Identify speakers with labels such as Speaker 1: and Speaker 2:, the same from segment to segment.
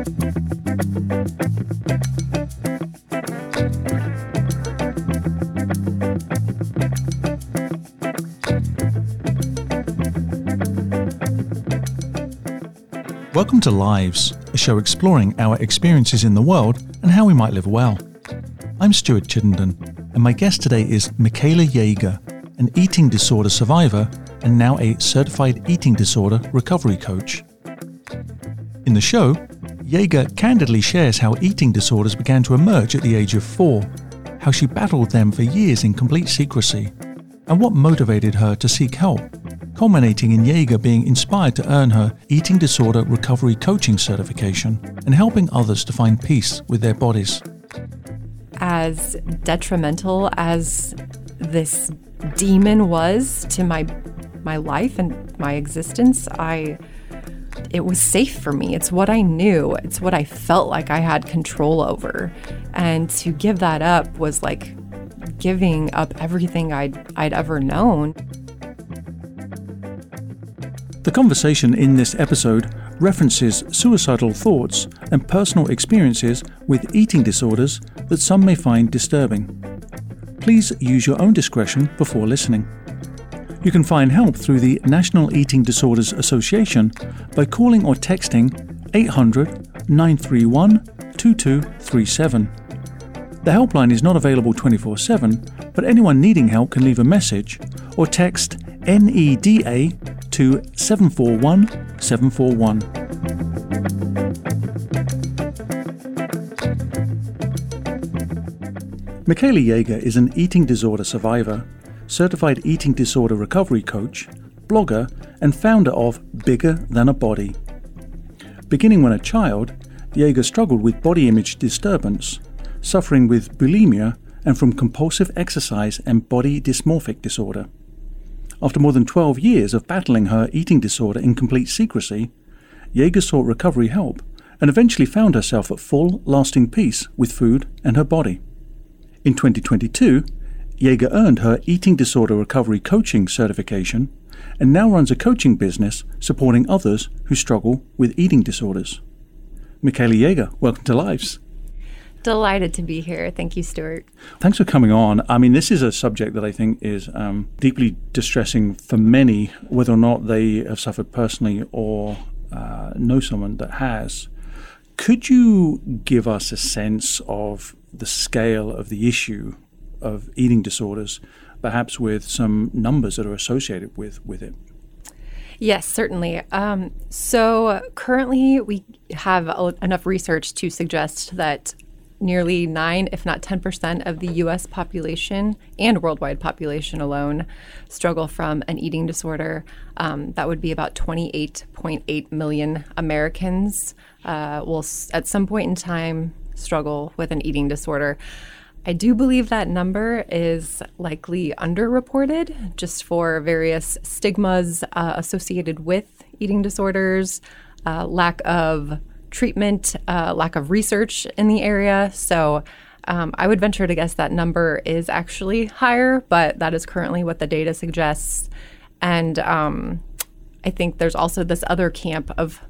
Speaker 1: Welcome to Lives, a show exploring our experiences in the world and how we might live well. I'm Stuart Chittenden, and my guest today is Michaela Jaeger, an eating disorder survivor and now a certified eating disorder recovery coach. In the show, Jaeger candidly shares how eating disorders began to emerge at the age of four, how she battled them for years in complete secrecy, and what motivated her to seek help, culminating in Jaeger being inspired to earn her eating disorder recovery coaching certification and helping others to find peace with their bodies.
Speaker 2: As detrimental as this demon was to my my life and my existence, I it was safe for me. It's what I knew. It's what I felt like I had control over. And to give that up was like giving up everything I'd I'd ever known.
Speaker 1: The conversation in this episode references suicidal thoughts and personal experiences with eating disorders that some may find disturbing. Please use your own discretion before listening. You can find help through the National Eating Disorders Association by calling or texting 800 931 2237. The helpline is not available 24 7, but anyone needing help can leave a message or text NEDA to 741 741. Michaela Jaeger is an eating disorder survivor certified eating disorder recovery coach, blogger, and founder of Bigger Than a Body. Beginning when a child, Jaeger struggled with body image disturbance, suffering with bulimia and from compulsive exercise and body dysmorphic disorder. After more than 12 years of battling her eating disorder in complete secrecy, Jaeger sought recovery help and eventually found herself at full, lasting peace with food and her body. In 2022, Jaeger earned her eating disorder recovery coaching certification and now runs a coaching business supporting others who struggle with eating disorders. Michaela Jaeger, welcome to Lives.
Speaker 2: Delighted to be here. Thank you, Stuart.
Speaker 1: Thanks for coming on. I mean, this is a subject that I think is um, deeply distressing for many, whether or not they have suffered personally or uh, know someone that has. Could you give us a sense of the scale of the issue of eating disorders, perhaps with some numbers that are associated with, with it.
Speaker 2: Yes, certainly. Um, so currently, we have enough research to suggest that nearly 9, if not 10%, of the US population and worldwide population alone struggle from an eating disorder. Um, that would be about 28.8 million Americans uh, will, at some point in time, struggle with an eating disorder. I do believe that number is likely underreported just for various stigmas uh, associated with eating disorders, uh, lack of treatment, uh, lack of research in the area. So um, I would venture to guess that number is actually higher, but that is currently what the data suggests. And um, I think there's also this other camp of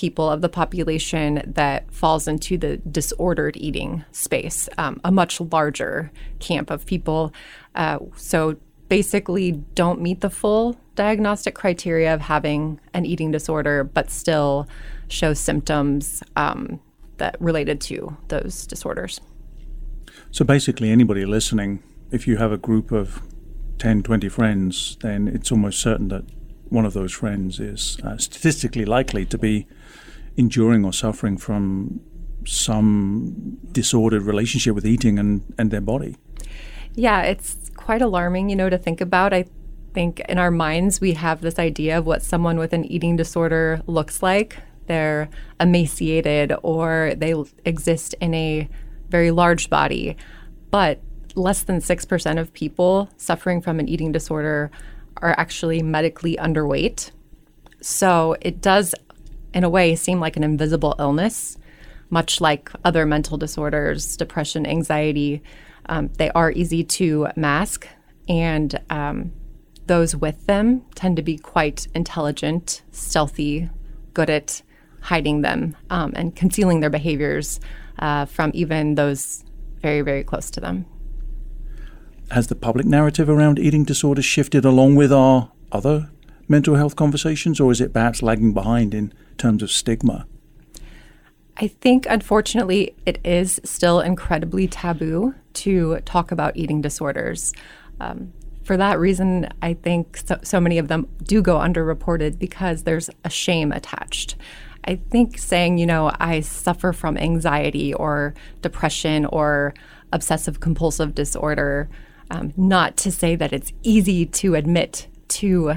Speaker 2: people of the population that falls into the disordered eating space, um, a much larger camp of people. Uh, so basically, don't meet the full diagnostic criteria of having an eating disorder, but still show symptoms um, that related to those disorders.
Speaker 1: So basically, anybody listening, if you have a group of 10, 20 friends, then it's almost certain that one of those friends is uh, statistically likely to be enduring or suffering from some disordered relationship with eating and, and their body.
Speaker 2: Yeah, it's quite alarming, you know, to think about. I think in our minds we have this idea of what someone with an eating disorder looks like. They're emaciated or they exist in a very large body. But less than 6% of people suffering from an eating disorder are actually medically underweight. So it does in a way, seem like an invisible illness, much like other mental disorders, depression, anxiety. Um, they are easy to mask, and um, those with them tend to be quite intelligent, stealthy, good at hiding them um, and concealing their behaviors uh, from even those very, very close to them.
Speaker 1: Has the public narrative around eating disorders shifted along with our other mental health conversations, or is it perhaps lagging behind in terms of stigma?
Speaker 2: I think, unfortunately, it is still incredibly taboo to talk about eating disorders. Um, for that reason, I think so, so many of them do go underreported because there's a shame attached. I think saying, you know, I suffer from anxiety or depression or obsessive compulsive disorder, um, not to say that it's easy to admit to,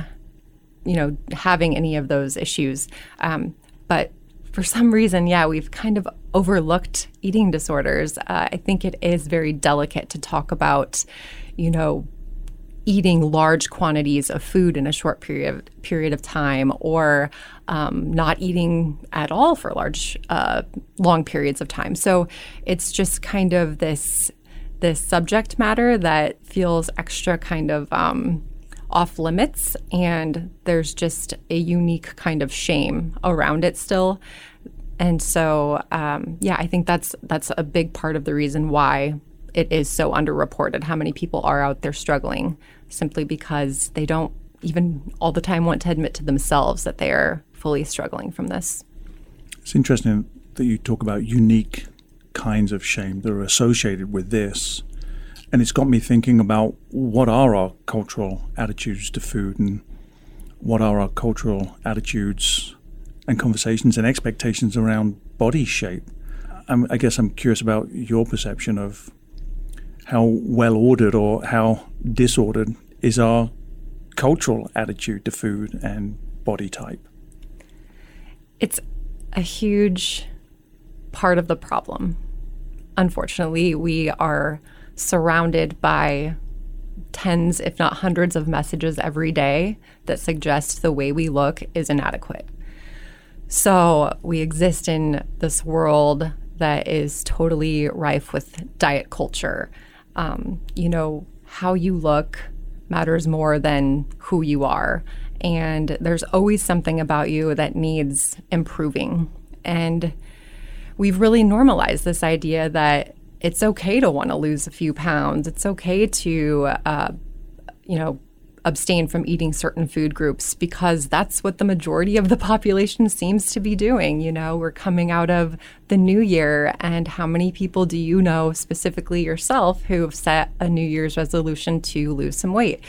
Speaker 2: you know, having any of those issues. Um, but for some reason, yeah, we've kind of overlooked eating disorders. Uh, I think it is very delicate to talk about, you know, eating large quantities of food in a short period period of time, or um, not eating at all for large, uh, long periods of time. So it's just kind of this this subject matter that feels extra kind of um, off limits, and there's just a unique kind of shame around it still. And so, um, yeah, I think that's that's a big part of the reason why it is so underreported. How many people are out there struggling simply because they don't even all the time want to admit to themselves that they are fully struggling from this.
Speaker 1: It's interesting that you talk about unique kinds of shame that are associated with this. And it's got me thinking about what are our cultural attitudes to food and what are our cultural attitudes and conversations and expectations around body shape. I'm, I guess I'm curious about your perception of how well ordered or how disordered is our cultural attitude to food and body type?
Speaker 2: It's a huge part of the problem. Unfortunately, we are surrounded by tens, if not hundreds, of messages every day that suggest the way we look is inadequate. So we exist in this world that is totally rife with diet culture. Um, you know, how you look matters more than who you are. And there's always something about you that needs improving. And we've really normalized this idea that it's okay to want to lose a few pounds. It's okay to, uh, you know, abstain from eating certain food groups because that's what the majority of the population seems to be doing. You know, we're coming out of the new year, and how many people do you know, specifically yourself, who have set a New Year's resolution to lose some weight?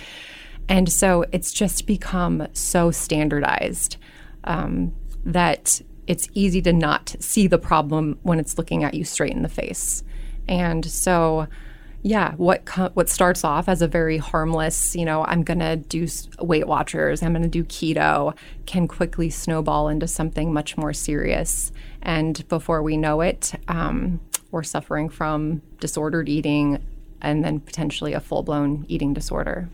Speaker 2: And so it's just become so standardized um, that it's easy to not see the problem when it's looking at you straight in the face. And so, yeah, what co- what starts off as a very harmless, you know, I'm gonna do Weight Watchers, I'm gonna do keto, can quickly snowball into something much more serious. And before we know it, um, we're suffering from disordered eating and then potentially a full blown eating disorder.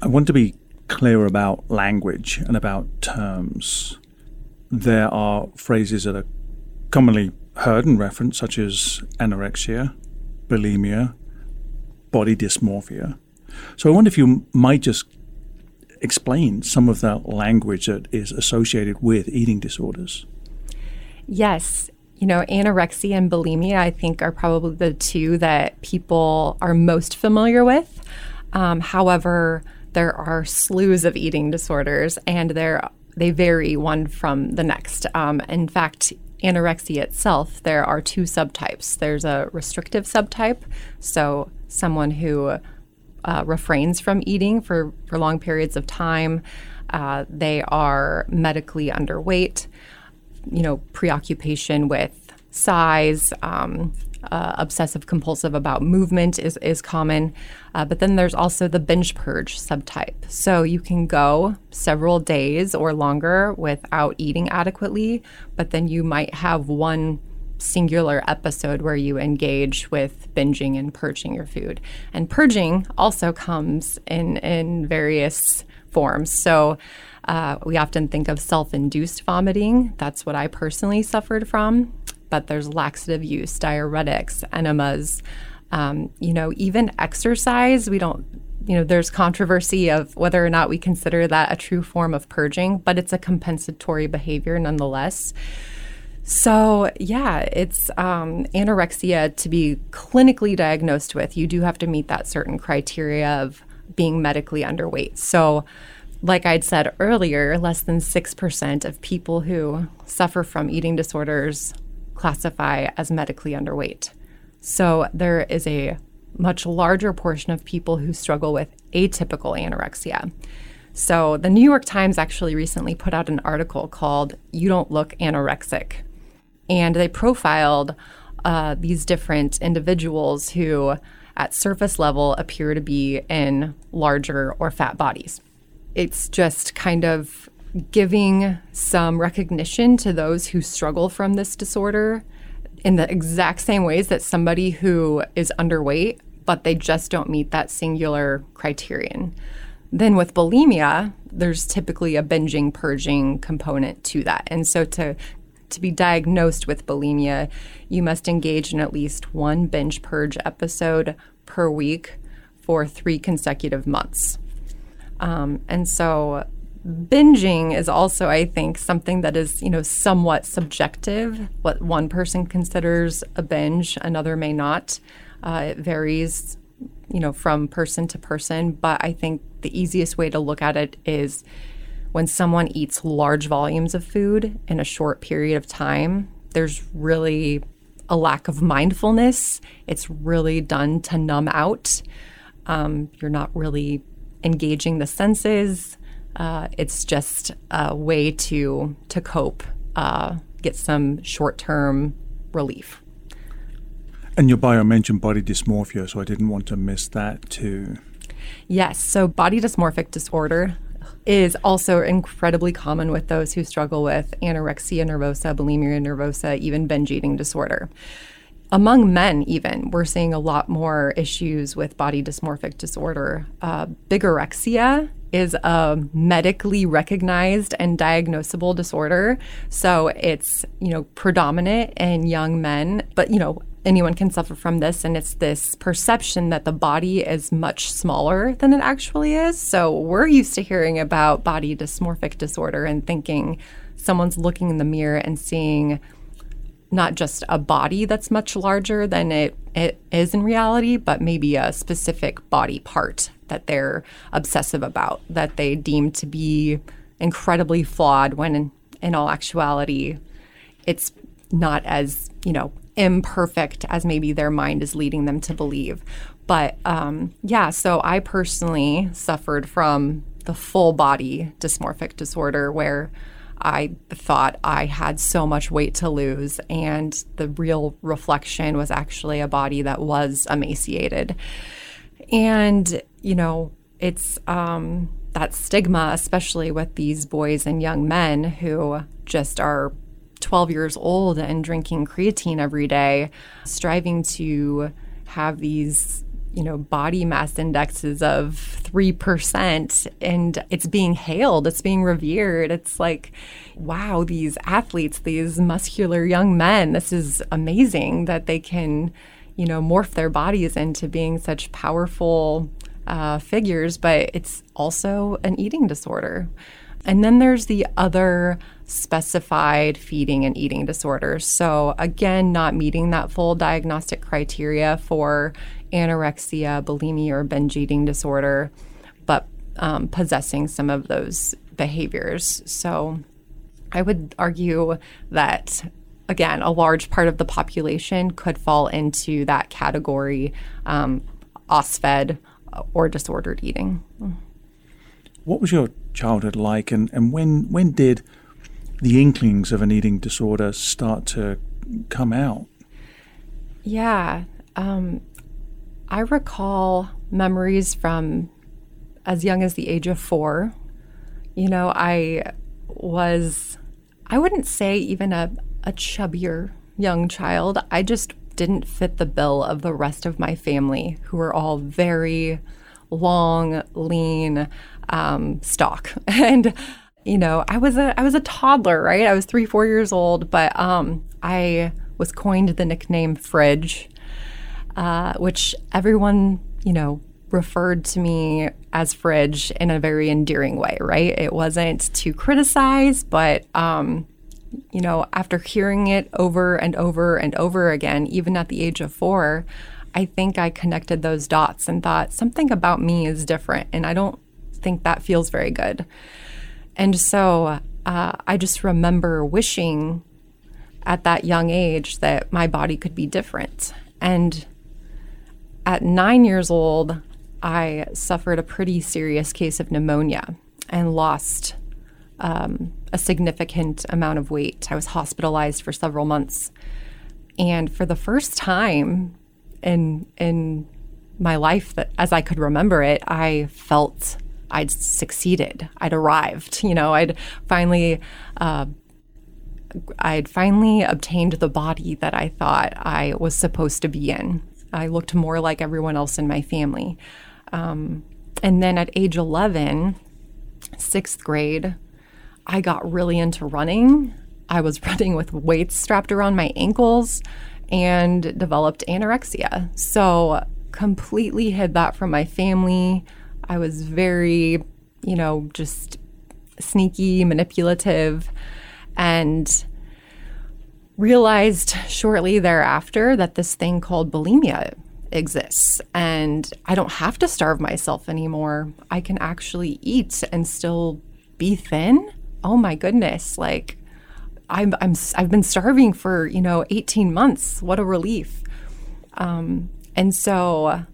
Speaker 1: I want to be clear about language and about terms. There are phrases that are commonly heard and referenced, such as anorexia, bulimia, body dysmorphia. So I wonder if you might just explain some of that language that is associated with eating disorders.
Speaker 2: Yes. You know, anorexia and bulimia, I think, are probably the two that people are most familiar with. Um, however, there are slews of eating disorders, and they vary one from the next. Um, in fact, anorexia itself, there are two subtypes. There's a restrictive subtype, so someone who uh, refrains from eating for, for long periods of time. Uh, they are medically underweight, you know, preoccupation with size, um, uh, obsessive compulsive about movement is, is common. Uh, but then there's also the binge purge subtype. So you can go several days or longer without eating adequately, but then you might have one singular episode where you engage with binging and purging your food. And purging also comes in, in various forms. So uh, we often think of self induced vomiting. That's what I personally suffered from. But there's laxative use, diuretics, enemas. Um, you know, even exercise, we don't you know, there's controversy of whether or not we consider that a true form of purging, but it's a compensatory behavior nonetheless. So, yeah, it's um, anorexia to be clinically diagnosed with. You do have to meet that certain criteria of being medically underweight. So, like I'd said earlier, less than 6% of people who suffer from eating disorders classify as medically underweight. So, there is a much larger portion of people who struggle with atypical anorexia. So, the New York Times actually recently put out an article called You Don't Look Anorexic and they profiled uh, these different individuals who, at surface level, appear to be in larger or fat bodies. It's just kind of giving some recognition to those who struggle from this disorder in the exact same ways that somebody who is underweight, but they just don't meet that singular criterion. Then with bulimia, there's typically a binging, purging component to that. And so to to be diagnosed with bulimia, you must engage in at least one binge purge episode per week for three consecutive months. Um, and so binging is also i think something that is you know somewhat subjective what one person considers a binge another may not uh, it varies you know from person to person but i think the easiest way to look at it is when someone eats large volumes of food in a short period of time, there's really a lack of mindfulness. It's really done to numb out. Um, you're not really engaging the senses. Uh, it's just a way to to cope, uh, get some short term relief.
Speaker 1: And your bio mentioned body dysmorphia, so I didn't want to miss that too.
Speaker 2: Yes, so body dysmorphic disorder is also incredibly common with those who struggle with anorexia nervosa, bulimia nervosa, even binge eating disorder. Among men, even, we're seeing a lot more issues with body dysmorphic disorder. Uh, bigorexia is a medically recognized and diagnosable disorder. So it's, you know, predominant in young men, but, you know, anyone can suffer from this and it's this perception that the body is much smaller than it actually is so we're used to hearing about body dysmorphic disorder and thinking someone's looking in the mirror and seeing not just a body that's much larger than it, it is in reality but maybe a specific body part that they're obsessive about that they deem to be incredibly flawed when in, in all actuality it's not as you know imperfect as maybe their mind is leading them to believe. But um, yeah, so I personally suffered from the full body dysmorphic disorder where I thought I had so much weight to lose, and the real reflection was actually a body that was emaciated. And, you know, it's um, that stigma, especially with these boys and young men who just are 12 years old and drinking creatine every day, striving to have these you know body mass indexes of 3% and it's being hailed it's being revered. It's like wow these athletes these muscular young men this is amazing that they can you know morph their bodies into being such powerful uh, figures but it's also an eating disorder and then there's the other specified feeding and eating disorders. So, again, not meeting that full diagnostic criteria for anorexia, bulimia, or binge eating disorder, but um, possessing some of those behaviors. So, I would argue that, again, a large part of the population could fall into that category um, OSFED or disordered eating.
Speaker 1: What was your childhood like, and, and when when did the inklings of an eating disorder start to come out?
Speaker 2: Yeah, um, I recall memories from as young as the age of four. You know, I was, I wouldn't say even a, a chubbier young child. I just didn't fit the bill of the rest of my family, who were all very long, lean um, stock. And you know, I was a I was a toddler, right? I was three, four years old, but um, I was coined the nickname Fridge, uh, which everyone you know referred to me as fridge in a very endearing way, right? It wasn't to criticize, but um, you know, after hearing it over and over and over again, even at the age of four, I think I connected those dots and thought something about me is different, and I don't think that feels very good. And so uh, I just remember wishing at that young age that my body could be different. And at nine years old, I suffered a pretty serious case of pneumonia and lost um, a significant amount of weight. I was hospitalized for several months. And for the first time in, in my life that as I could remember it, I felt I'd succeeded. I'd arrived. You know, I'd finally uh, I'd finally obtained the body that I thought I was supposed to be in. I looked more like everyone else in my family. Um, and then at age 11, sixth grade, I got really into running. I was running with weights strapped around my ankles and developed anorexia. So, completely hid that from my family. I was very, you know, just sneaky, manipulative, and realized shortly thereafter that this thing called bulimia exists and I don't have to starve myself anymore. I can actually eat and still be thin. Oh my goodness, like I'm I'm I've been starving for, you know, 18 months. What a relief. Um, and so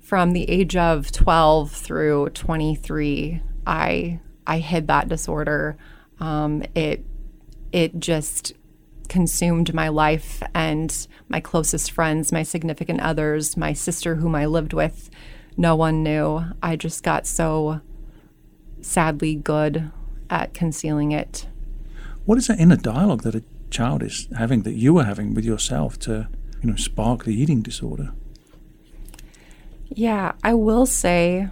Speaker 2: from the age of 12 through 23, I I hid that disorder. Um, it it just consumed my life and my closest friends, my significant others, my sister whom I lived with. No one knew. I just got so sadly good at concealing it.
Speaker 1: What is that inner dialogue that a child is having that you are having with yourself to, you know, spark the eating disorder?
Speaker 2: Yeah, I will say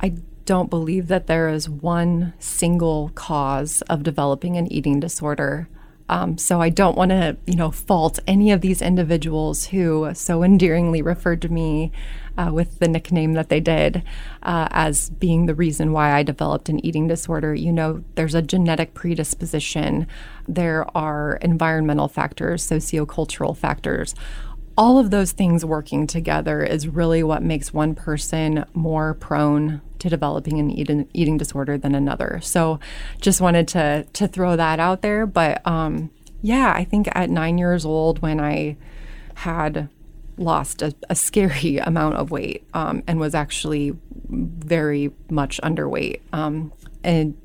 Speaker 2: I don't believe that there is one single cause of developing an eating disorder. Um, so I don't want to, you know, fault any of these individuals who so endearingly referred to me uh, with the nickname that they did uh, as being the reason why I developed an eating disorder. You know, there's a genetic predisposition. There are environmental factors, sociocultural factors all of those things working together is really what makes one person more prone to developing an eating, eating disorder than another. So, just wanted to to throw that out there. But um, yeah, I think at nine years old, when I had lost a, a scary amount of weight um, and was actually very much underweight, um, and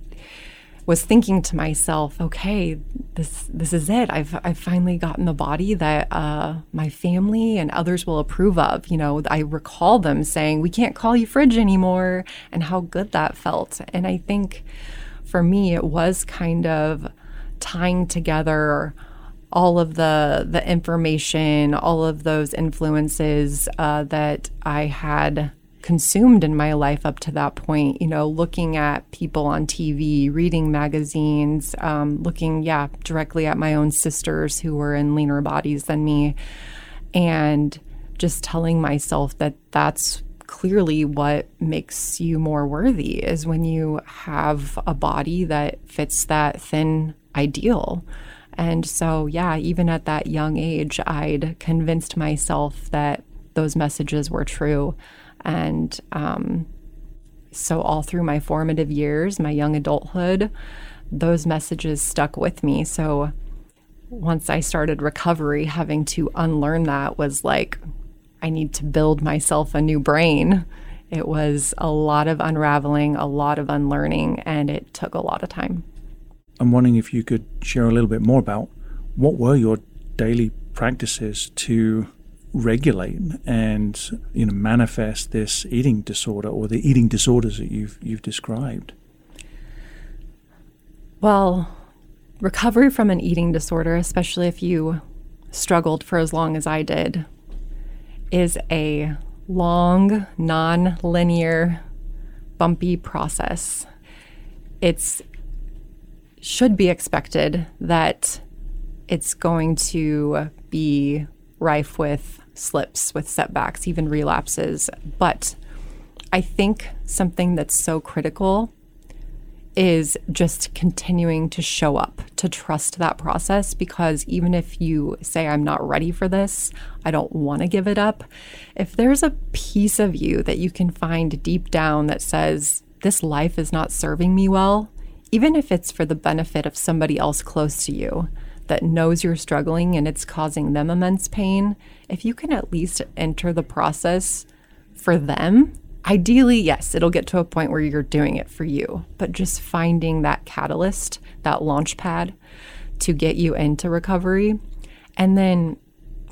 Speaker 2: was thinking to myself, okay, this this is it. I've I've finally gotten the body that uh, my family and others will approve of. You know, I recall them saying, "We can't call you fridge anymore," and how good that felt. And I think for me, it was kind of tying together all of the the information, all of those influences uh, that I had consumed in my life up to that point. You know, looking at people on TV, reading magazines, um, looking, yeah, directly at my own sisters who were in leaner bodies than me, and just telling myself that that's clearly what makes you more worthy is when you have a body that fits that thin ideal. And so, yeah, even at that young age, I'd convinced myself that those messages were true. And um, so, all through my formative years, my young adulthood, those messages stuck with me. So, once I started recovery, having to unlearn that was like, I need to build myself a new brain. It was a lot of unraveling, a lot of unlearning, and it took a lot of time.
Speaker 1: I'm wondering if you could share a little bit more about what were your daily practices to regulate and you know manifest this eating disorder or the eating disorders that you've you've described?
Speaker 2: Well, recovery from an eating disorder, especially if you struggled for as long as I did, is a long, non-linear, bumpy process. It's should be expected that it's going to be rife with slips, with setbacks, even relapses. But I think something that's so critical is just continuing to show up, to trust that process. Because even if you say, I'm not ready for this, I don't want to give it up, if there's a piece of you that you can find deep down that says, This life is not serving me well, even if it's for the benefit of somebody else close to you that knows you're struggling and it's causing them immense pain, if you can at least enter the process for them Ideally, yes, it'll get to a point where you're doing it for you, but just finding that catalyst, that launch pad to get you into recovery. And then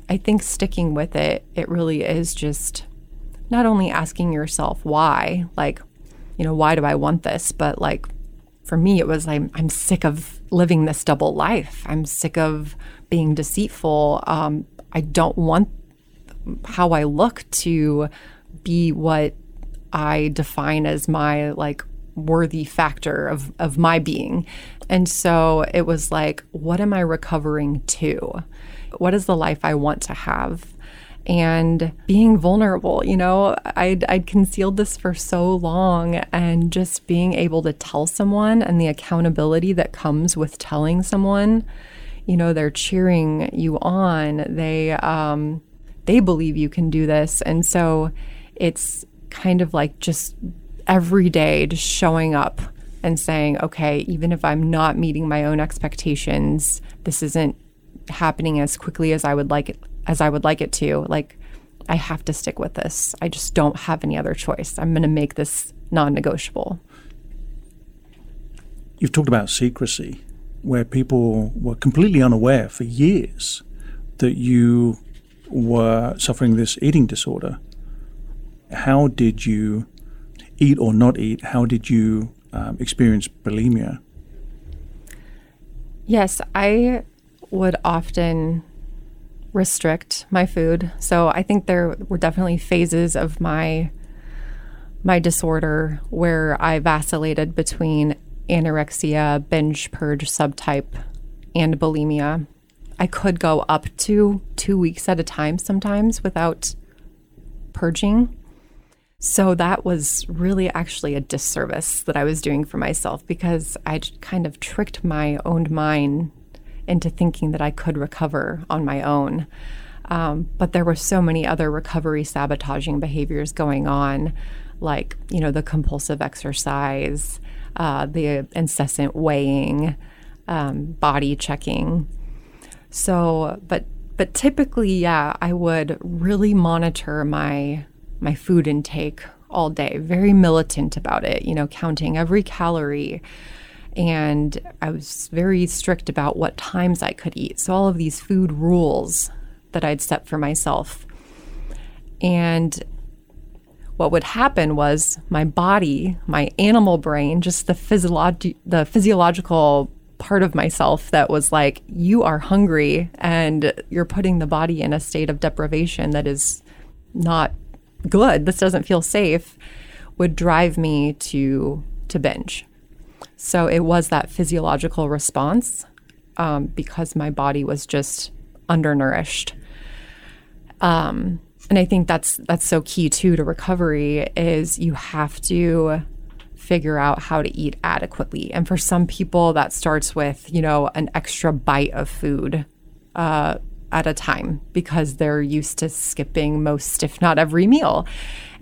Speaker 2: I think sticking with it, it really is just not only asking yourself why, like, you know, why do I want this? But like, for me, it was like, I'm sick of living this double life. I'm sick of being deceitful. Um, I don't want how I look to be what I define as my like worthy factor of of my being. And so it was like, what am I recovering to? What is the life I want to have? And being vulnerable, you know, I'd, I'd concealed this for so long, and just being able to tell someone and the accountability that comes with telling someone, you know, they're cheering you on. They um, they believe you can do this, and so it's kind of like just every day just showing up and saying, okay, even if I'm not meeting my own expectations, this isn't happening as quickly as I would like it as I would like it to. Like I have to stick with this. I just don't have any other choice. I'm going to make this non-negotiable.
Speaker 1: You've talked about secrecy where people were completely unaware for years that you were suffering this eating disorder how did you eat or not eat? How did you um, experience bulimia?
Speaker 2: Yes, I would often restrict my food. So I think there were definitely phases of my my disorder where I vacillated between anorexia, binge purge subtype, and bulimia. I could go up to 2 weeks at a time sometimes without purging. So that was really actually a disservice that I was doing for myself because I kind of tricked my own mind into thinking that I could recover on my own. Um, but there were so many other recovery sabotaging behaviors going on, like, you know, the compulsive exercise, uh, the incessant weighing, um, body checking. So, but but typically, yeah, I would really monitor my my food intake all day, very militant about it, you know, counting every calorie. And I was very strict about what times I could eat. So, all of these food rules that I'd set for myself. And what would happen was my body, my animal brain, just the, physiolog- the physiological part of myself that was like, you are hungry and you're putting the body in a state of deprivation that is not good, this doesn't feel safe, would drive me to to binge. So it was that physiological response um, because my body was just undernourished. Um, and I think that's that's so key too to recovery is you have to figure out how to eat adequately. And for some people, that starts with you know an extra bite of food. Uh, at a time because they're used to skipping most, if not every meal.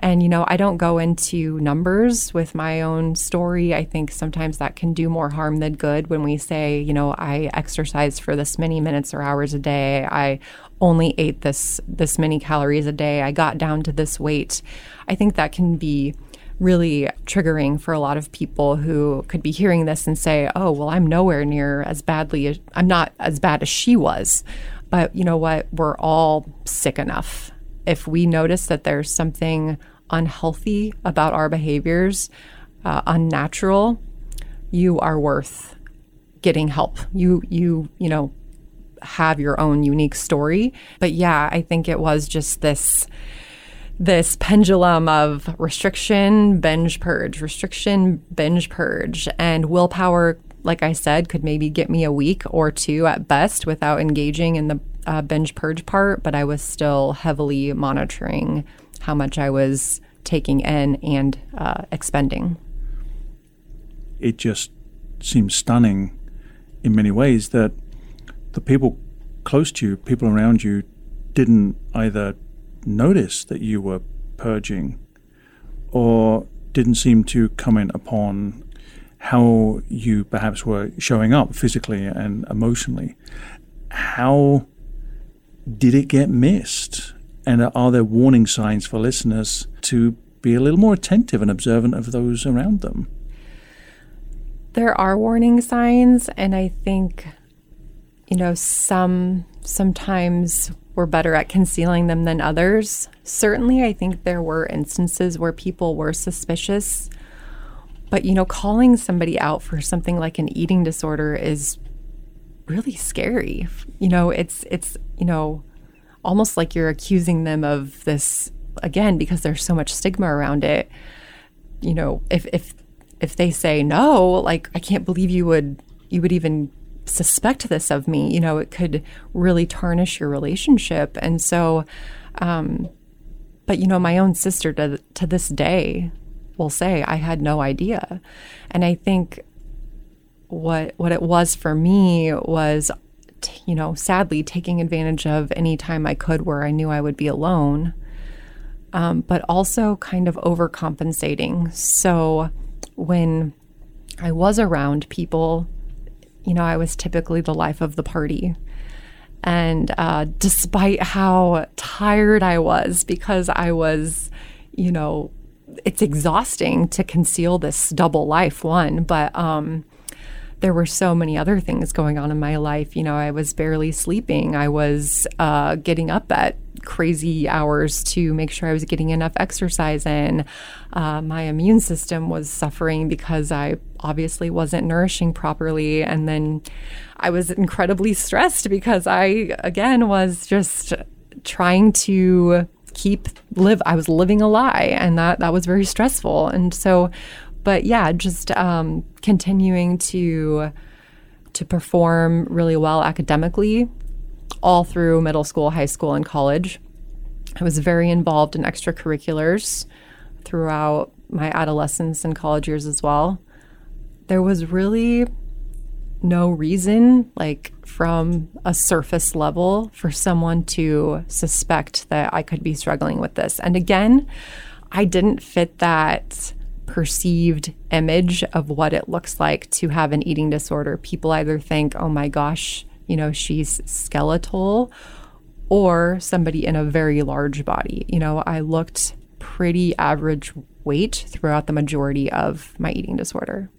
Speaker 2: And, you know, I don't go into numbers with my own story. I think sometimes that can do more harm than good when we say, you know, I exercise for this many minutes or hours a day. I only ate this this many calories a day. I got down to this weight. I think that can be really triggering for a lot of people who could be hearing this and say, "Oh, well, I'm nowhere near as badly I'm not as bad as she was." But you know what? We're all sick enough. If we notice that there's something unhealthy about our behaviors, uh, unnatural, you are worth getting help. You you you know have your own unique story. But yeah, I think it was just this this pendulum of restriction, binge purge, restriction, binge purge, and willpower like I said, could maybe get me a week or two at best without engaging in the uh, binge purge part, but I was still heavily monitoring how much I was taking in and uh, expending.
Speaker 1: It just seems stunning in many ways that the people close to you, people around you, didn't either notice that you were purging or didn't seem to comment upon how you perhaps were showing up physically and emotionally. How did it get missed? And are there warning signs for listeners to be a little more attentive and observant of those around them?
Speaker 2: There are warning signs, and I think, you know, some sometimes we're better at concealing them than others. Certainly, I think there were instances where people were suspicious. But, you know, calling somebody out for something like an eating disorder is really scary. You know, it's, it's, you know, almost like you're accusing them of this again because there's so much stigma around it. You know, if, if, if they say no, like, I can't believe you would, you would even suspect this of me, you know, it could really tarnish your relationship. And so, um, but you know, my own sister to, to this day will say, I had no idea. And I think what what it was for me was t- you know sadly taking advantage of any time i could where i knew i would be alone um, but also kind of overcompensating so when i was around people you know, I was typically the life of the party. And uh, despite how tired I was, because I was, you know, it's exhausting to conceal this double life, one, but um, there were so many other things going on in my life. You know, I was barely sleeping. I was uh, getting up at crazy hours to make sure I was getting enough exercise in. Uh, my immune system was suffering because I obviously wasn't nourishing properly. And then I was incredibly stressed because I, again, was just trying to keep live i was living a lie and that that was very stressful and so but yeah just um, continuing to to perform really well academically all through middle school, high school, and college. I was very involved in extracurriculars throughout my adolescence and college years as well. There was really no reason, like from a surface level, for someone to suspect that I could be struggling with this. And again, I didn't fit that perceived image of what it looks like to have an eating disorder. People either think, oh my gosh, you know, she's skeletal or somebody in a very large body. You know, I looked pretty average weight throughout the majority of my eating disorder.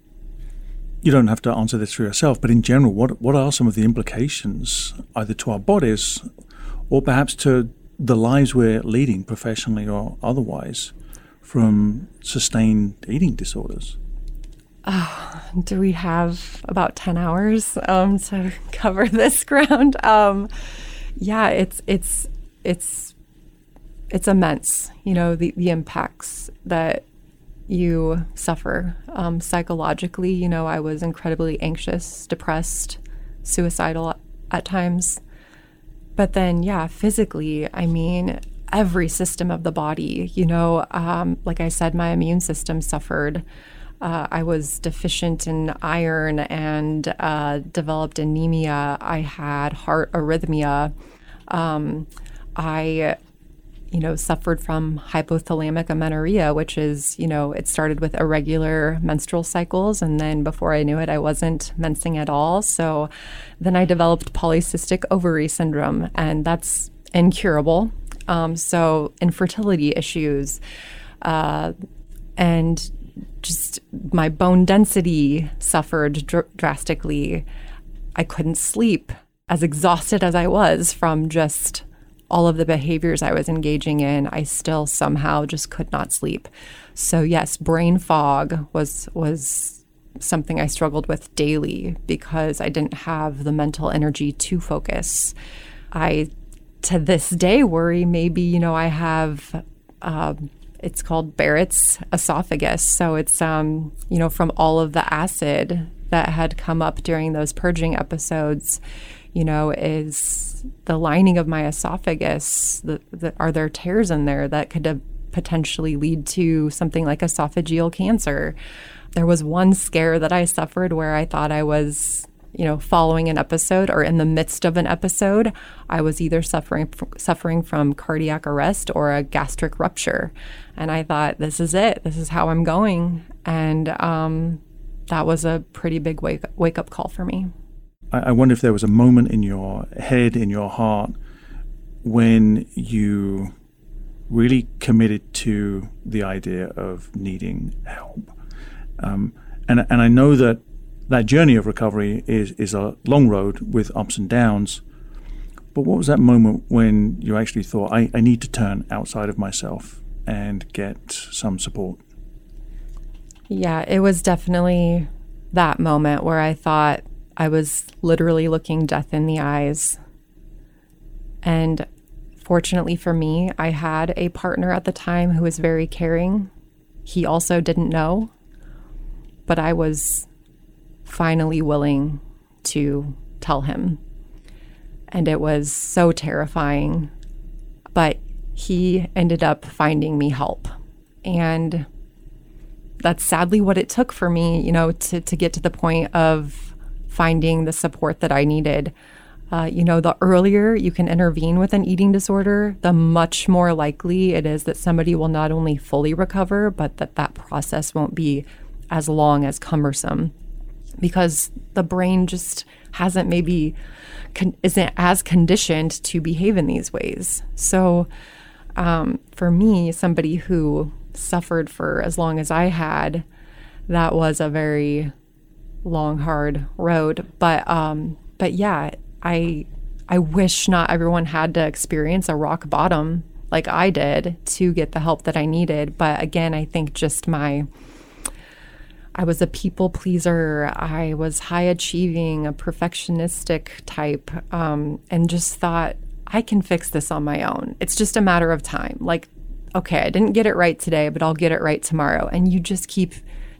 Speaker 1: You don't have to answer this for yourself, but in general, what what are some of the implications either to our bodies or perhaps to the lives we're leading professionally or otherwise from sustained eating disorders?
Speaker 2: Oh, do we have about 10 hours um, to cover this ground? Um, yeah, it's, it's, it's, it's immense, you know, the, the impacts that you suffer um, psychologically. You know, I was incredibly anxious, depressed, suicidal at times. But then, yeah, physically, I mean, every system of the body, you know, um, like I said, my immune system suffered uh, I was deficient in iron and uh, developed anemia. I had heart arrhythmia. Um, I, you know, suffered from hypothalamic amenorrhea, which is, you know, it started with irregular menstrual cycles. And then before I knew it, I wasn't mensing at all. So then I developed polycystic ovary syndrome, and that's incurable. Um, so infertility issues. Uh, and just my bone density suffered dr- drastically. I couldn't sleep as exhausted as I was from just all of the behaviors I was engaging in. I still somehow just could not sleep. So yes, brain fog was was something I struggled with daily because I didn't have the mental energy to focus. I to this day worry maybe you know I have uh, it's called Barrett's esophagus. So it's um, you know from all of the acid that had come up during those purging episodes, you know, is the lining of my esophagus. The, the, are there tears in there that could potentially lead to something like esophageal cancer? There was one scare that I suffered where I thought I was you know, following an episode or in the midst of an episode, I was either suffering suffering from cardiac arrest or a gastric rupture, and I thought, this is it. This is how I'm going, and um, that was a pretty big wake wake up call for me.
Speaker 1: I, wonder if there was a moment in your head, in your heart, when you really committed to the idea of needing help. Um, and and I know that that journey of recovery is, is a long road with ups and downs. But what was that moment when you actually thought, I, I need to turn outside of myself and get some support?
Speaker 2: Yeah, it was definitely that moment where I thought I was literally looking death in the eyes. And fortunately for me, I had a partner at the time who was very caring. He also didn't know, but I was finally willing to tell him. And it was so terrifying. But he ended up finding me help. And that's sadly what it took for me, you know, to, to get to the point of finding the support that I needed. Uh, you know, the earlier you can intervene with an eating disorder, the much more likely it is that somebody will not only fully recover, but that that process won't be as long as cumbersome because the brain just hasn't maybe con- isn't as conditioned to behave in these ways. So um, for me, somebody who suffered for as long as I had, that was a very long, hard road. But um, but yeah, I I wish not everyone had to experience a rock bottom like I did to get the help that I needed. But again, I think just my I was a people pleaser. I was high achieving, a perfectionistic type, um, and just thought, I can fix this on my own. It's just a matter of time. Like, okay, I didn't get it right today, but I'll get it right tomorrow. And you just keep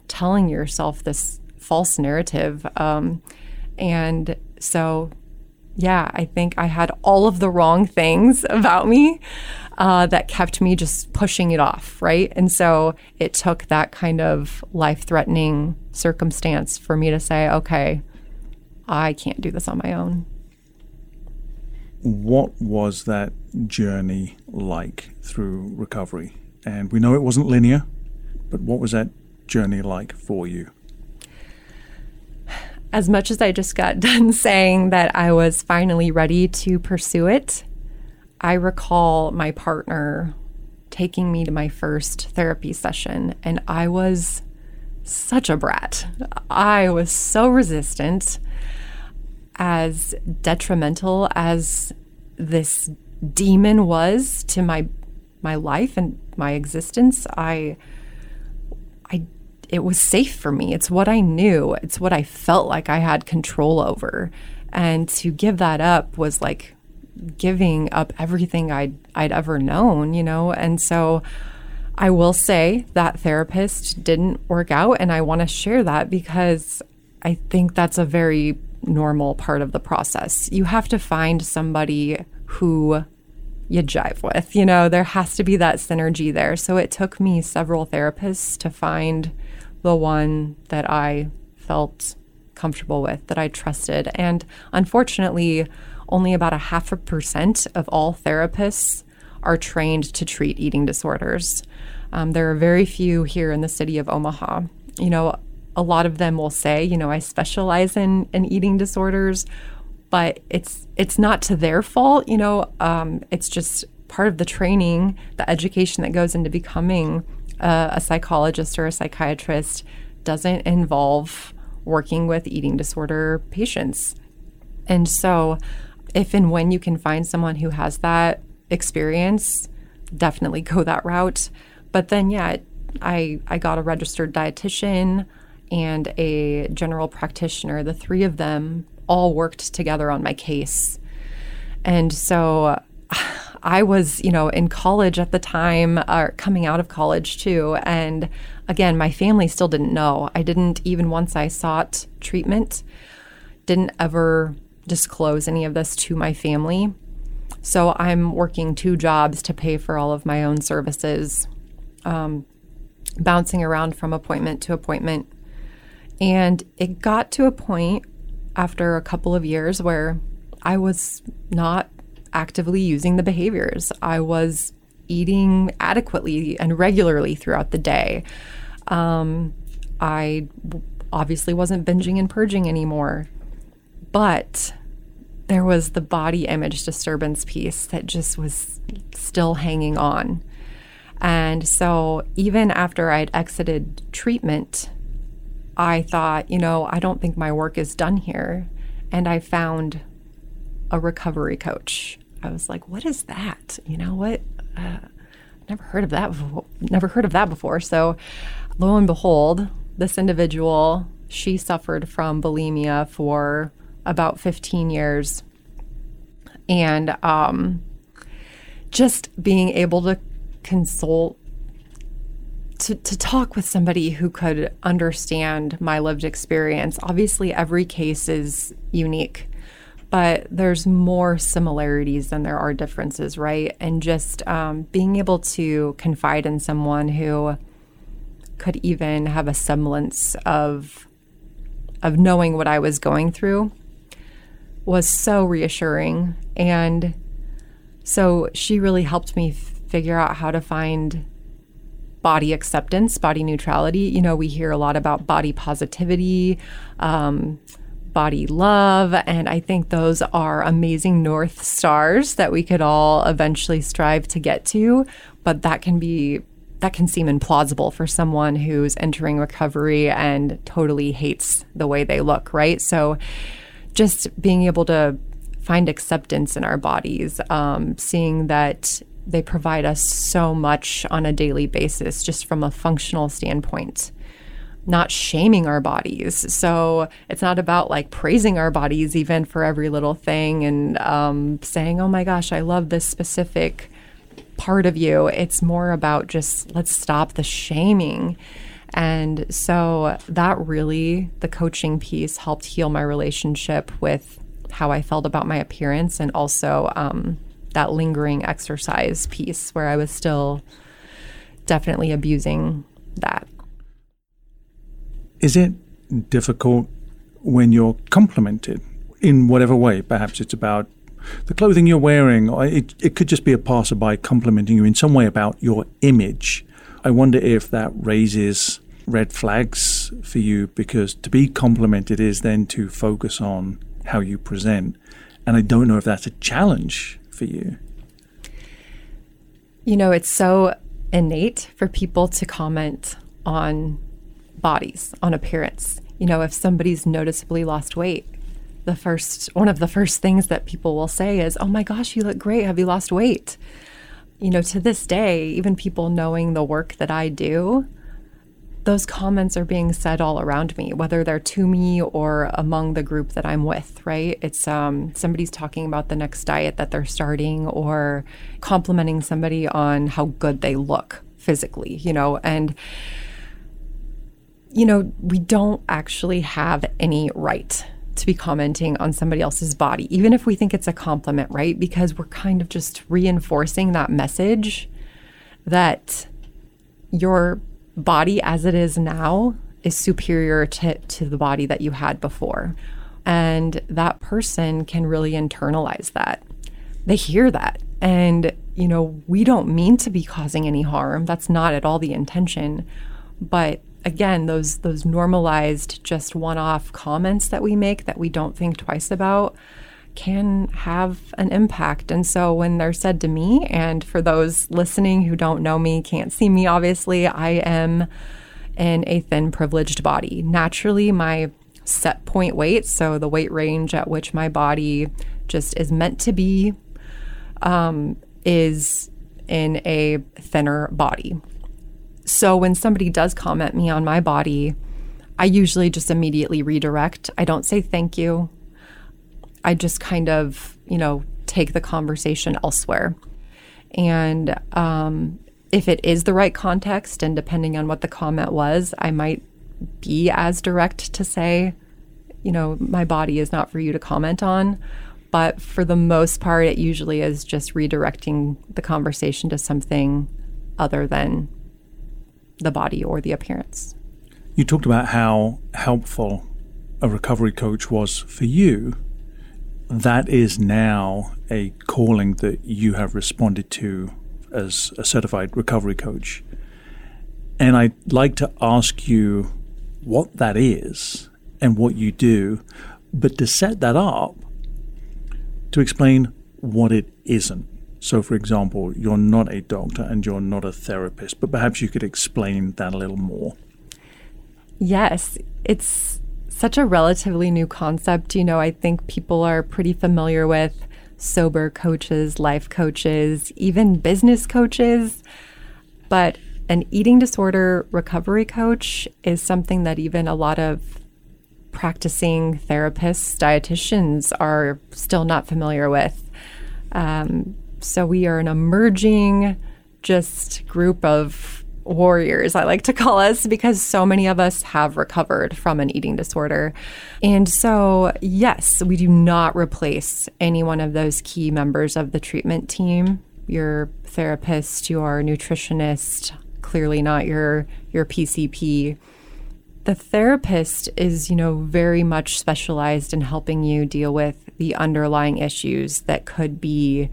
Speaker 2: telling yourself this false narrative. Um, and so, yeah, I think I had all of the wrong things about me uh, that kept me just pushing it off, right? And so it took that kind of life threatening circumstance for me to say, okay, I can't do this on my own.
Speaker 1: What was that journey like through recovery? And we know it wasn't linear, but what was that journey like for you?
Speaker 2: As much as I just got done saying that I was finally ready to pursue it, I recall my partner taking me to my first therapy session, and I was such a brat. I was so resistant. As detrimental as this demon was to my my life and my existence, I it was safe for me. It's what I knew. It's what I felt like I had control over. And to give that up was like giving up everything I'd I'd ever known, you know. And so I will say that therapist didn't work out and I want to share that because I think that's a very normal part of the process. You have to find somebody who you jive with. You know, there has to be that synergy there. So it took me several therapists to find the one that I felt comfortable with, that I trusted. And unfortunately, only about a half a percent of all therapists are trained to treat eating disorders. Um, there are very few here in the city of Omaha. You know, a lot of them will say, you know, I specialize in, in eating disorders, but it's it's not to their fault. You know, um, it's just part of the training, the education that goes into becoming a, a psychologist or a psychiatrist doesn't involve working with eating disorder patients. And so if and when you can find someone who has that experience, definitely go that route. But then, yeah, I, I got a registered dietitian and a general practitioner. The three of them all worked together on my case. And so I was, you know, in college at the time, or uh, coming out of college too. And again, my family still didn't know. I didn't, even once I sought treatment, didn't ever disclose any of this to my family. So I'm working two jobs to pay for all of my own services, um, bouncing around from appointment to appointment. And it got to a point after a couple of years where I was not actively using the behaviors. I was eating adequately and regularly throughout the day. Um, I obviously wasn't binging and purging anymore, but there was the body image disturbance piece that just was still hanging on. And so, even after I'd exited treatment, I thought, you know, I don't think my work is done here. And I found a recovery coach. I was like, what is that? You know what? Uh, never heard of that before. Never heard of that before. So, lo and behold, this individual, she suffered from bulimia for about 15 years. And um, just being able to consult, to, to talk with somebody who could understand my lived experience. Obviously, every case is unique but there's more similarities than there are differences, right? And just um, being able to confide in someone who could even have a semblance of of knowing what I was going through was so reassuring and so she really helped me figure out how to find body acceptance, body neutrality. You know, we hear a lot about body positivity, um, body love. And I think those are amazing North Stars that we could all eventually strive to get to. But that can be, that can seem implausible for someone who's entering recovery and totally hates the way they look, right? So just being able to find acceptance in our bodies, um, seeing that they provide us so much on a daily basis, just from a functional standpoint not shaming our bodies. So it's not about like praising our bodies even for every little thing and um, saying, oh my gosh, I love this specific part of you. It's more about just let's stop the shaming. And so that really, the coaching piece helped heal my relationship with how I felt about my appearance and also um, that lingering exercise piece where I was still definitely abusing that.
Speaker 1: Is it difficult when you're complimented in whatever way? Perhaps it's about the clothing you're wearing, or it, it could just be a passerby complimenting you in some way about your image. I wonder if that raises red flags for you because to be complimented is then to focus on how you present. And I don't know if that's a challenge for you.
Speaker 2: You know, it's so innate for people to comment on bodies, on appearance. You know, if somebody's noticeably lost weight, the first one of the first things that people will say is, "Oh my gosh, you look great. Have you lost weight?" You know, to this day, even people knowing the work that I do, those comments are being said all around me, whether they're to me or among the group that I'm with, right? It's um, somebody's talking about the next diet that they're starting or complimenting somebody on how good they look physically, you know, and you know, we don't actually have any right to be commenting on somebody else's body, even if we think it's a compliment, right? Because we're kind of just reinforcing that message that your body as it is now is superior to, to the body that you had before. And that person can really internalize that. They hear that. And, you know, we don't mean to be causing any harm. That's not at all the intention. But again those those normalized just one-off comments that we make that we don't think twice about can have an impact. And so when they're said to me and for those listening who don't know me can't see me obviously i am in a thin privileged body. Naturally my set point weight so the weight range at which my body just is meant to be um, is in a thinner body so when somebody does comment me on my body, I usually just immediately redirect. I don't say thank you. I just kind of, you know, take the conversation elsewhere. And um, if it is the right context and depending on what the comment was, I might be as direct to say, you know, my body is not for you to comment on. But for the most part, it usually is just redirecting the conversation to something other than the body or the appearance.
Speaker 1: You talked about how helpful a recovery coach was for you. That is now a calling that you have responded to as a certified recovery coach. And I'd like to ask you what that is and what you do, but to set that up, to explain what it isn't. So, for example, you're not a doctor and you're not a therapist, but perhaps you could explain that a little more.
Speaker 2: Yes, it's such a relatively new concept. You know, I think people are pretty familiar with sober coaches, life coaches, even business coaches. But an eating disorder recovery coach is something that even a lot of practicing therapists, dietitians are still not familiar with. Um, so we are an emerging just group of warriors, I like to call us, because so many of us have recovered from an eating disorder. And so, yes, we do not replace any one of those key members of the treatment team your therapist, your nutritionist, clearly not your, your PCP. The therapist is, you know, very much specialized in helping you deal with the underlying issues that could be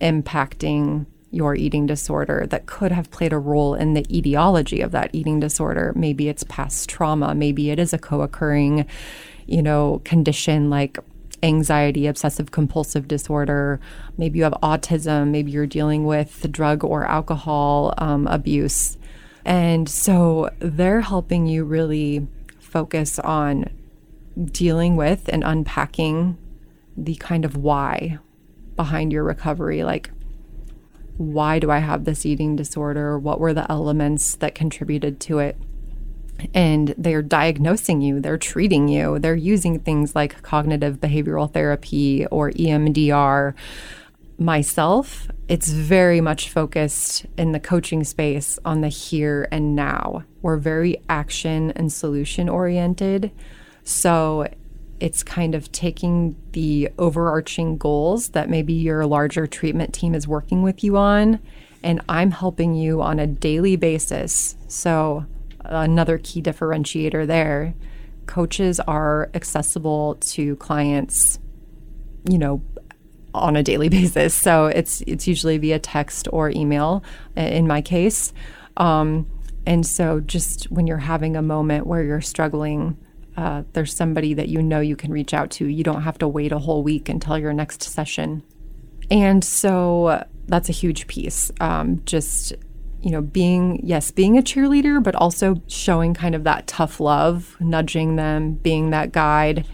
Speaker 2: impacting your eating disorder that could have played a role in the etiology of that eating disorder. Maybe it's past trauma, maybe it is a co-occurring, you know, condition like anxiety, obsessive compulsive disorder, maybe you have autism, maybe you're dealing with drug or alcohol um, abuse. And so they're helping you really focus on dealing with and unpacking the kind of why behind your recovery. Like, why do I have this eating disorder? What were the elements that contributed to it? And they're diagnosing you, they're treating you, they're using things like cognitive behavioral therapy or EMDR. Myself, it's very much focused in the coaching space on the here and now. We're very action and solution oriented. So it's kind of taking the overarching goals that maybe your larger treatment team is working with you on, and I'm helping you on a daily basis. So, another key differentiator there coaches are accessible to clients, you know, on a daily basis. So it's it's usually via text or email in my case. Um, and so just when you're having a moment where you're struggling uh, there's somebody that you know you can reach out to. You don't have to wait a whole week until your next session. And so that's a huge piece. Um, just, you know, being, yes, being a cheerleader, but also showing kind of that tough love, nudging them, being that guide.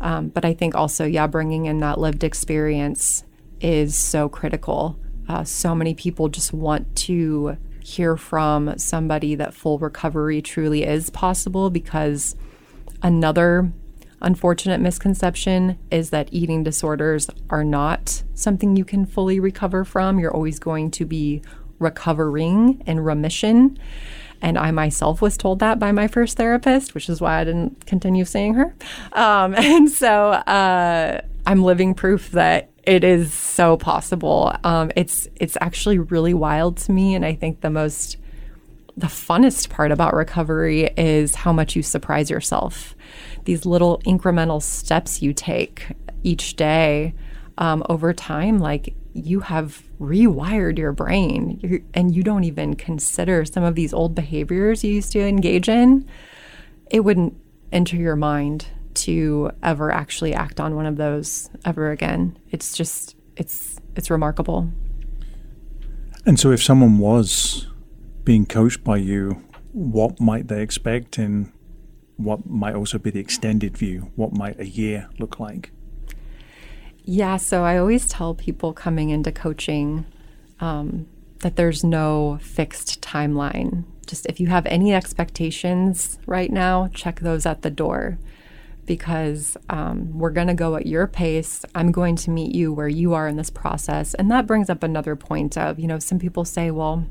Speaker 2: Um, but I think also, yeah, bringing in that lived experience is so critical. Uh, so many people just want to hear from somebody that full recovery truly is possible because Another unfortunate misconception is that eating disorders are not something you can fully recover from. You're always going to be recovering in remission. And I myself was told that by my first therapist, which is why I didn't continue seeing her. Um, and so uh, I'm living proof that it is so possible. Um, it's it's actually really wild to me, and I think the most the funnest part about recovery is how much you surprise yourself. These little incremental steps you take each day um, over time, like you have rewired your brain and you don't even consider some of these old behaviors you used to engage in. It wouldn't enter your mind to ever actually act on one of those ever again. It's just, it's, it's remarkable.
Speaker 1: And so if someone was being coached by you, what might they expect and what might also be the extended view? What might a year look like?
Speaker 2: Yeah, so I always tell people coming into coaching um, that there's no fixed timeline. Just if you have any expectations right now, check those at the door because um, we're going to go at your pace. I'm going to meet you where you are in this process. And that brings up another point of, you know, some people say, well,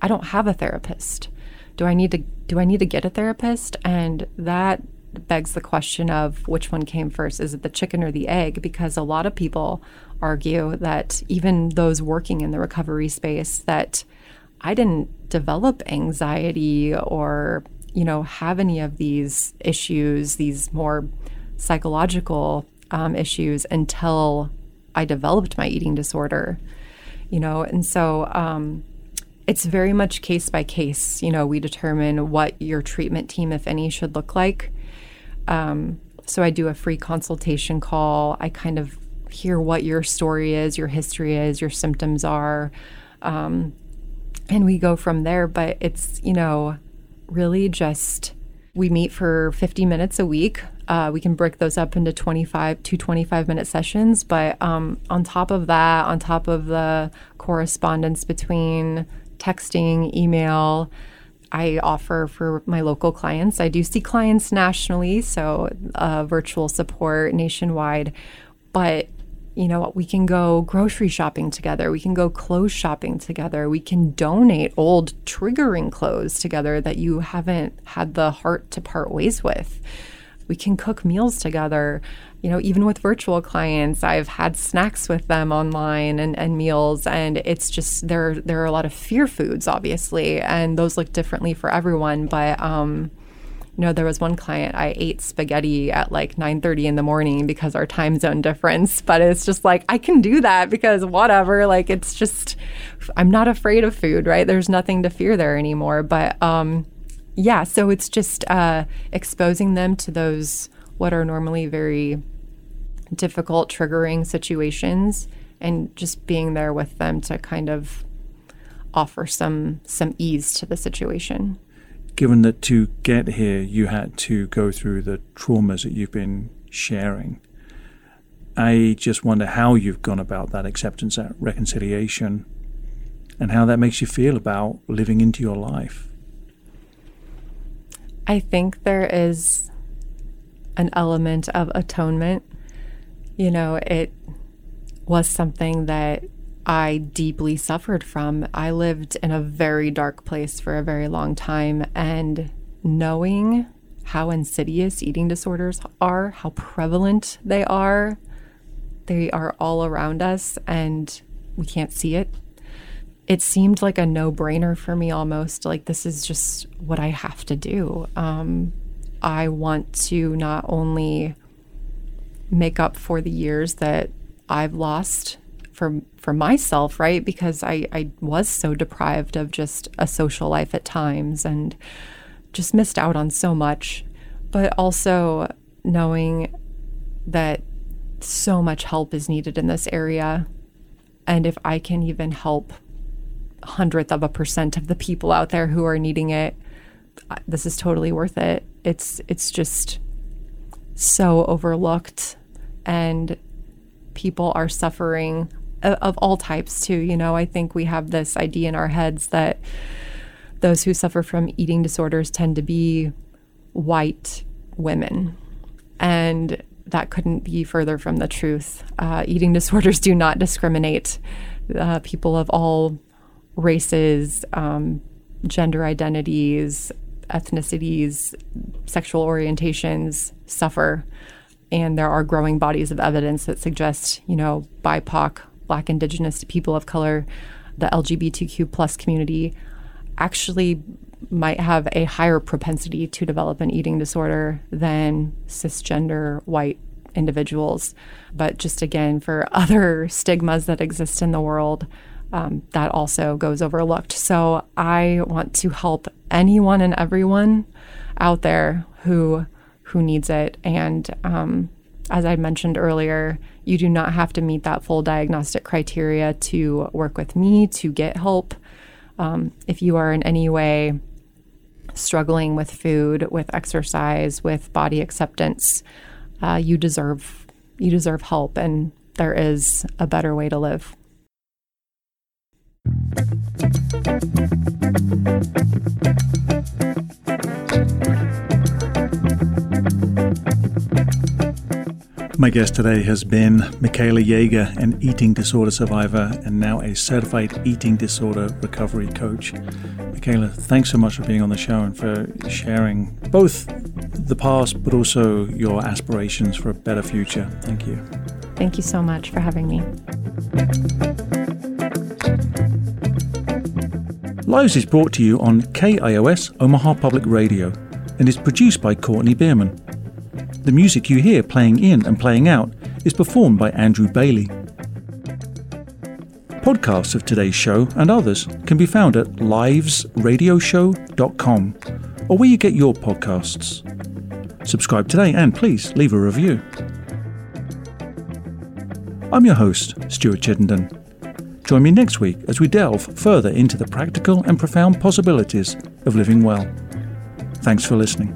Speaker 2: I don't have a therapist. Do I need to do I need to get a therapist? And that begs the question of which one came first. Is it the chicken or the egg? Because a lot of people argue that even those working in the recovery space that I didn't develop anxiety or, you know, have any of these issues, these more psychological um, issues until I developed my eating disorder, you know, and so um, it's very much case by case. You know, we determine what your treatment team, if any, should look like. Um, so I do a free consultation call. I kind of hear what your story is, your history is, your symptoms are. Um, and we go from there. But it's, you know, really just we meet for 50 minutes a week. Uh, we can break those up into 25 to 25 minute sessions. But um, on top of that, on top of the correspondence between texting, email, I offer for my local clients. I do see clients nationally, so uh, virtual support nationwide. But you know, we can go grocery shopping together. We can go clothes shopping together. We can donate old triggering clothes together that you haven't had the heart to part ways with. We can cook meals together. You know, even with virtual clients, I've had snacks with them online and, and meals, and it's just there. There are a lot of fear foods, obviously, and those look differently for everyone. But um, you know, there was one client I ate spaghetti at like 9:30 in the morning because our time zone difference, but it's just like I can do that because whatever, like it's just I'm not afraid of food, right? There's nothing to fear there anymore, but um yeah, so it's just uh exposing them to those what are normally very difficult triggering situations and just being there with them to kind of offer some some ease to the situation
Speaker 1: given that to get here you had to go through the traumas that you've been sharing, I just wonder how you've gone about that acceptance, that reconciliation, and how that makes you feel about living into your life.
Speaker 2: I think there is an element of atonement. You know, it was something that I deeply suffered from. I lived in a very dark place for a very long time, and knowing how insidious eating disorders are, how prevalent they are, they are all around us, and we can't see it. It seemed like a no brainer for me almost. Like, this is just what I have to do. Um, I want to not only make up for the years that I've lost for for myself, right? Because I, I was so deprived of just a social life at times and just missed out on so much. But also knowing that so much help is needed in this area. And if I can even help hundredth of a percent of the people out there who are needing it, this is totally worth it. It's it's just so overlooked and people are suffering of all types too. You know, I think we have this idea in our heads that those who suffer from eating disorders tend to be white women, and that couldn't be further from the truth. Uh, eating disorders do not discriminate. Uh, people of all races, um, gender identities, ethnicities, sexual orientations suffer. And there are growing bodies of evidence that suggest, you know, BIPOC Black, Indigenous people of color, the LGBTQ plus community, actually might have a higher propensity to develop an eating disorder than cisgender white individuals. But just again, for other stigmas that exist in the world, um, that also goes overlooked. So I want to help anyone and everyone out there who who needs it. And um, as I mentioned earlier, you do not have to meet that full diagnostic criteria to work with me to get help. Um, if you are in any way struggling with food, with exercise, with body acceptance, uh, you deserve you deserve help, and there is a better way to live.
Speaker 1: My guest today has been Michaela Yeager, an eating disorder survivor and now a certified eating disorder recovery coach. Michaela, thanks so much for being on the show and for sharing both the past but also your aspirations for a better future. Thank you.
Speaker 2: Thank you so much for having me.
Speaker 1: Lives is brought to you on KIOS Omaha Public Radio and is produced by Courtney Bierman. The music you hear playing in and playing out is performed by Andrew Bailey. Podcasts of today's show and others can be found at livesradioshow.com or where you get your podcasts. Subscribe today and please leave a review. I'm your host, Stuart Chittenden. Join me next week as we delve further into the practical and profound possibilities of living well. Thanks for listening.